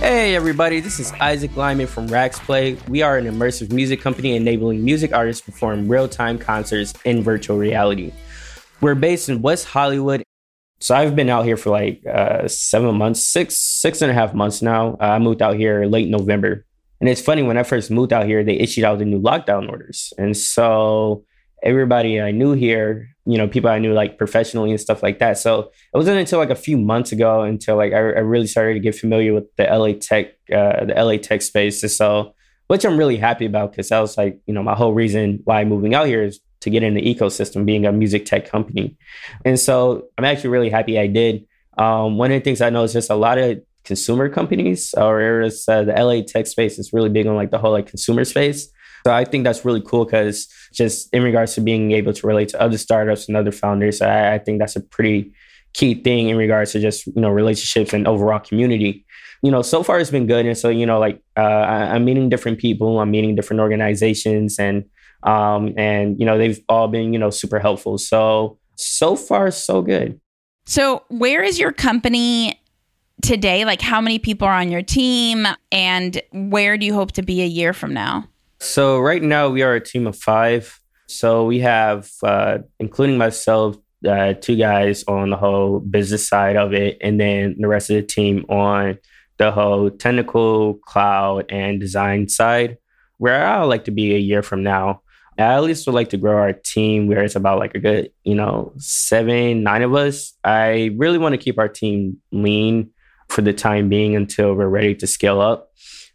Hey everybody, this is Isaac Lymon from Raxplay. We are an immersive music company enabling music artists perform real-time concerts in virtual reality. We're based in West Hollywood. So I've been out here for like uh, seven months, six, six and a half months now. Uh, I moved out here late November. And it's funny, when I first moved out here, they issued out the new lockdown orders. And so everybody I knew here, you know, people I knew like professionally and stuff like that. So it wasn't until like a few months ago until like I, I really started to get familiar with the LA tech, uh, the LA tech space. So, which I'm really happy about because that was like, you know, my whole reason why moving out here is to get in the ecosystem, being a music tech company. And so I'm actually really happy I did. Um, one of the things I know is just a lot of consumer companies or uh, the LA tech space is really big on like the whole like consumer space. So I think that's really cool because just in regards to being able to relate to other startups and other founders, I, I think that's a pretty key thing in regards to just you know relationships and overall community. You know, so far it's been good, and so you know, like uh, I, I'm meeting different people, I'm meeting different organizations, and um, and you know they've all been you know super helpful. So so far so good. So where is your company today? Like how many people are on your team, and where do you hope to be a year from now? So right now we are a team of five. So we have, uh, including myself, uh, two guys on the whole business side of it, and then the rest of the team on the whole technical, cloud, and design side. Where I would like to be a year from now, I at least would like to grow our team where it's about like a good, you know, seven, nine of us. I really want to keep our team lean for the time being until we're ready to scale up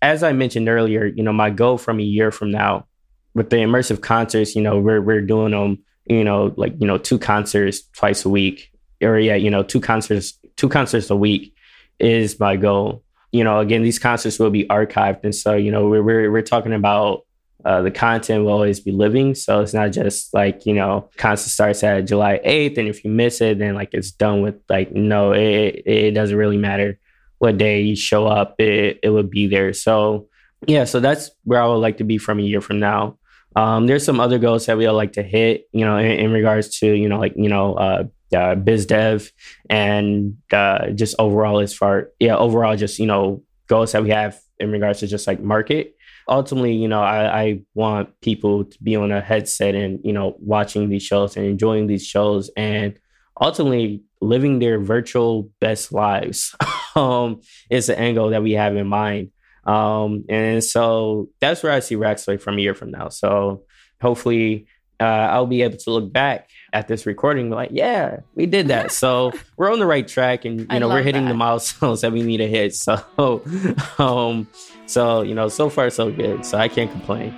as I mentioned earlier, you know, my goal from a year from now with the immersive concerts, you know, we're we're doing them, you know, like you know, two concerts twice a week, or yeah, you know, two concerts two concerts a week is my goal. You know, again, these concerts will be archived, and so you know, we're we're, we're talking about uh, the content will always be living. So it's not just like, you know, concert starts at July 8th. And if you miss it, then like it's done with like, no, it, it doesn't really matter what day you show up, it, it would be there. So yeah, so that's where I would like to be from a year from now. Um, there's some other goals that we would like to hit, you know, in, in regards to, you know, like, you know, uh, uh, biz dev and uh, just overall as far, yeah, overall just, you know, goals that we have in regards to just like market. Ultimately, you know, I, I want people to be on a headset and, you know, watching these shows and enjoying these shows and ultimately living their virtual best lives um, is the angle that we have in mind. Um, and so that's where I see Raxplay from a year from now. So hopefully uh, I'll be able to look back at this recording like, yeah, we did that. So we're on the right track and, you know, we're hitting that. the milestones that we need to hit. So, um, so, you know, so far so good. So I can't complain.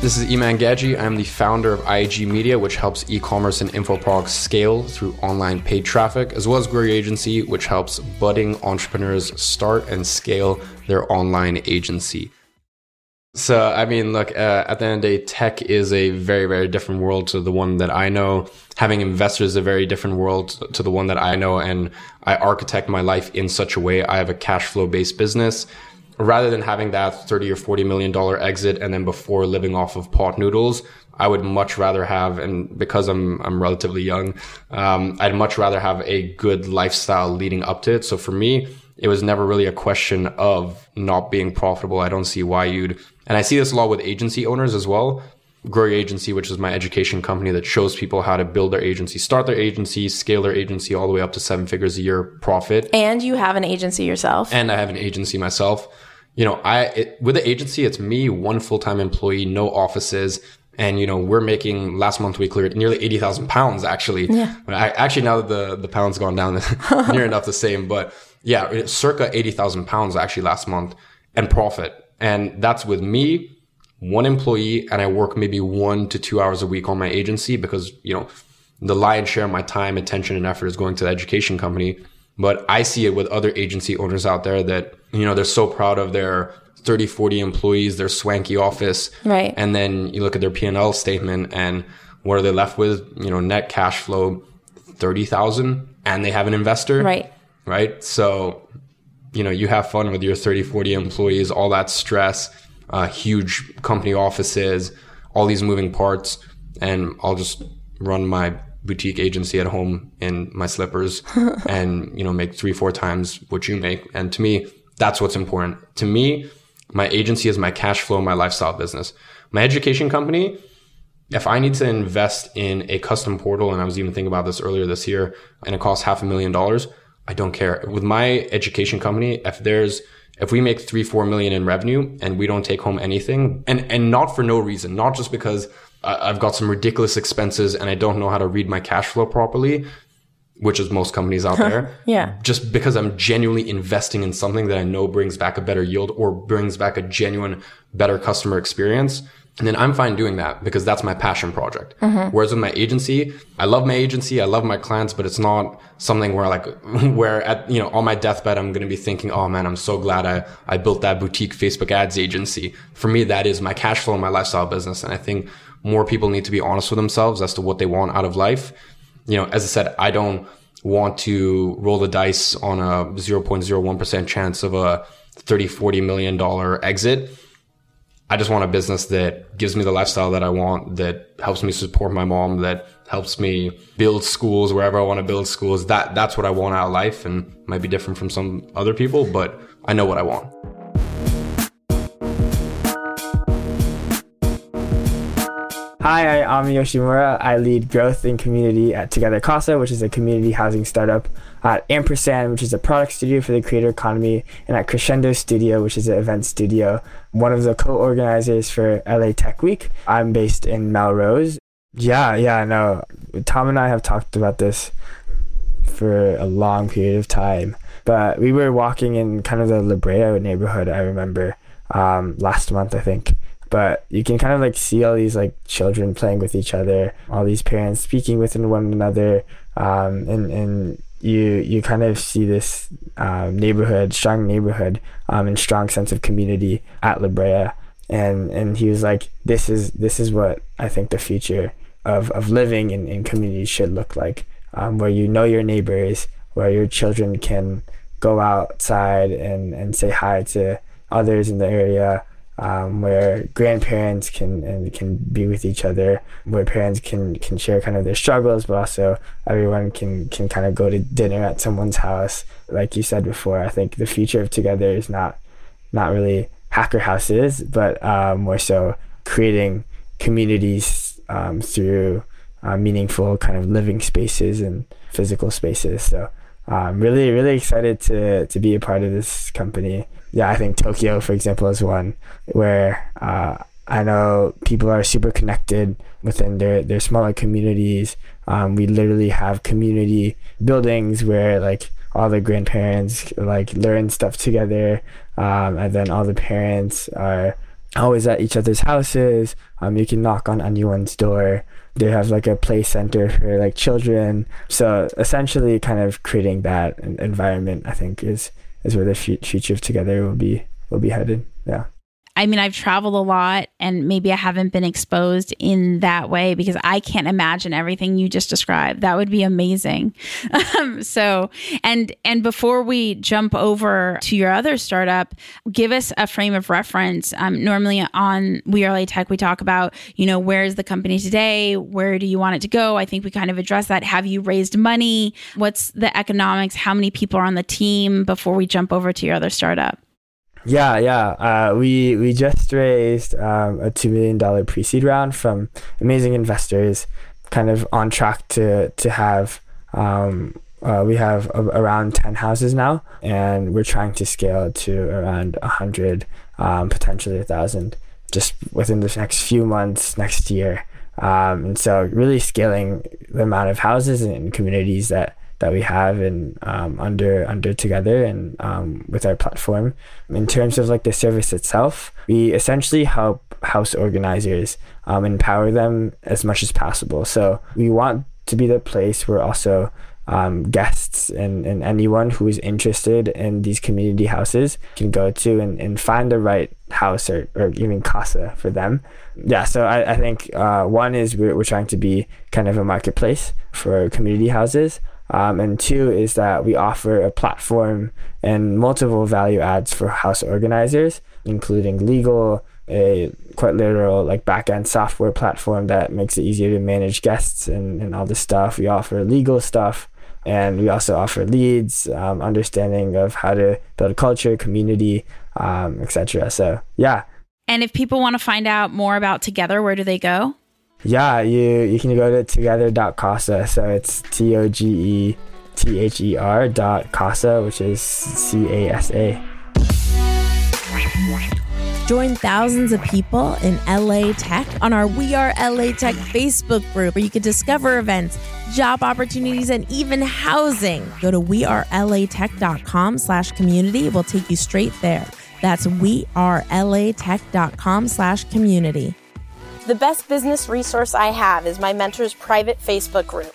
This is Iman Gadzhi. I'm the founder of IG Media, which helps e commerce and info products scale through online paid traffic, as well as Grow Agency, which helps budding entrepreneurs start and scale their online agency. So, I mean, look, uh, at the end of the day, tech is a very, very different world to the one that I know. Having investors is a very different world to the one that I know. And I architect my life in such a way. I have a cash flow based business rather than having that 30 or 40 million dollar exit and then before living off of pot noodles i would much rather have and because i'm i'm relatively young um, i'd much rather have a good lifestyle leading up to it so for me it was never really a question of not being profitable i don't see why you'd and i see this a lot with agency owners as well Grow Your Agency, which is my education company that shows people how to build their agency, start their agency, scale their agency all the way up to seven figures a year profit. And you have an agency yourself. And I have an agency myself. You know, I it, with the agency, it's me, one full time employee, no offices. And you know we're making last month we cleared nearly eighty thousand pounds actually. Yeah. I, actually now that the the pound's gone down, near enough the same. But yeah, circa eighty thousand pounds actually last month and profit. And that's with me, one employee, and I work maybe one to two hours a week on my agency because you know the lion's share of my time, attention, and effort is going to the education company. But I see it with other agency owners out there that you know they're so proud of their 30, 40 employees, their swanky office. Right. And then you look at their P&L statement and what are they left with? You know, net cash flow, 30,000 and they have an investor. Right. Right. So, you know, you have fun with your 30, 40 employees, all that stress, uh, huge company offices, all these moving parts. And I'll just run my boutique agency at home in my slippers and, you know, make three, four times what you make. And to me, that's what's important. To me, my agency is my cash flow, my lifestyle business. My education company, if I need to invest in a custom portal, and I was even thinking about this earlier this year, and it costs half a million dollars, I don't care. With my education company, if there's if we make three, four million in revenue and we don't take home anything, and and not for no reason, not just because I've got some ridiculous expenses and I don't know how to read my cash flow properly, which is most companies out there. yeah. Just because I'm genuinely investing in something that I know brings back a better yield or brings back a genuine better customer experience. And then I'm fine doing that because that's my passion project. Mm-hmm. Whereas with my agency, I love my agency, I love my clients, but it's not something where like, where at, you know, on my deathbed, I'm going to be thinking, oh man, I'm so glad I, I built that boutique Facebook ads agency. For me, that is my cash flow and my lifestyle business. And I think more people need to be honest with themselves as to what they want out of life. You know, as I said, I don't want to roll the dice on a 0.01% chance of a 30, 40 million dollar exit I just want a business that gives me the lifestyle that I want, that helps me support my mom, that helps me build schools wherever I want to build schools. That that's what I want out of life and might be different from some other people, but I know what I want. Hi, I'm Yoshimura. I lead growth and community at Together Casa, which is a community housing startup, at Ampersand, which is a product studio for the creator economy, and at Crescendo Studio, which is an event studio. One of the co-organizers for LA Tech Week. I'm based in Melrose. Yeah, yeah, no. Tom and I have talked about this for a long period of time. But we were walking in kind of the La neighborhood, I remember, um, last month, I think but you can kind of like see all these like children playing with each other all these parents speaking with one another um, and and you you kind of see this um, neighborhood strong neighborhood um, and strong sense of community at La Brea. And and he was like this is this is what I think the future of, of living in, in communities should look like um, where you know your neighbors where your children can go outside and, and say hi to others in the area um, where grandparents can and can be with each other, where parents can can share kind of their struggles, but also everyone can can kind of go to dinner at someone's house. Like you said before, I think the future of together is not not really hacker houses, but um, more so creating communities um, through uh, meaningful kind of living spaces and physical spaces. So I'm really really excited to to be a part of this company yeah, I think Tokyo, for example, is one where uh, I know people are super connected within their, their smaller communities. Um, we literally have community buildings where like all the grandparents like learn stuff together, um, and then all the parents are always at each other's houses. Um, you can knock on anyone's door. They have like a play center for like children. So essentially, kind of creating that environment, I think, is is where the future together will be will be headed. Yeah. I mean, I've traveled a lot and maybe I haven't been exposed in that way because I can't imagine everything you just described. That would be amazing. Um, so, and and before we jump over to your other startup, give us a frame of reference. Um, normally on We Are LA Tech, we talk about, you know, where is the company today? Where do you want it to go? I think we kind of address that. Have you raised money? What's the economics? How many people are on the team before we jump over to your other startup? Yeah, yeah. Uh, we we just raised um, a two million dollar pre seed round from amazing investors, kind of on track to to have. Um, uh, we have a, around 10 houses now and we're trying to scale to around 100 um, potentially a thousand just within the next few months next year um, and so really scaling the amount of houses and communities that that we have and um, under under together and um, with our platform. In terms of like the service itself, we essentially help house organizers um, empower them as much as possible. So we want to be the place where also um, guests and, and anyone who is interested in these community houses can go to and, and find the right house or, or even casa for them. Yeah, so I, I think uh, one is we're, we're trying to be kind of a marketplace for community houses. Um, and two is that we offer a platform and multiple value adds for house organizers, including legal, a quite literal like backend software platform that makes it easier to manage guests and, and all this stuff. We offer legal stuff and we also offer leads, um, understanding of how to build a culture, community, um, etc. So yeah. And if people want to find out more about Together, where do they go? Yeah, you you can go to together.casa. So it's T O G E T H E R dot casa, which is C A S A. Join thousands of people in LA Tech on our We Are LA Tech Facebook group where you can discover events, job opportunities, and even housing. Go to wearelatech.com slash community. We'll take you straight there. That's wearelatech.com slash community. The best business resource I have is my mentor's private Facebook group.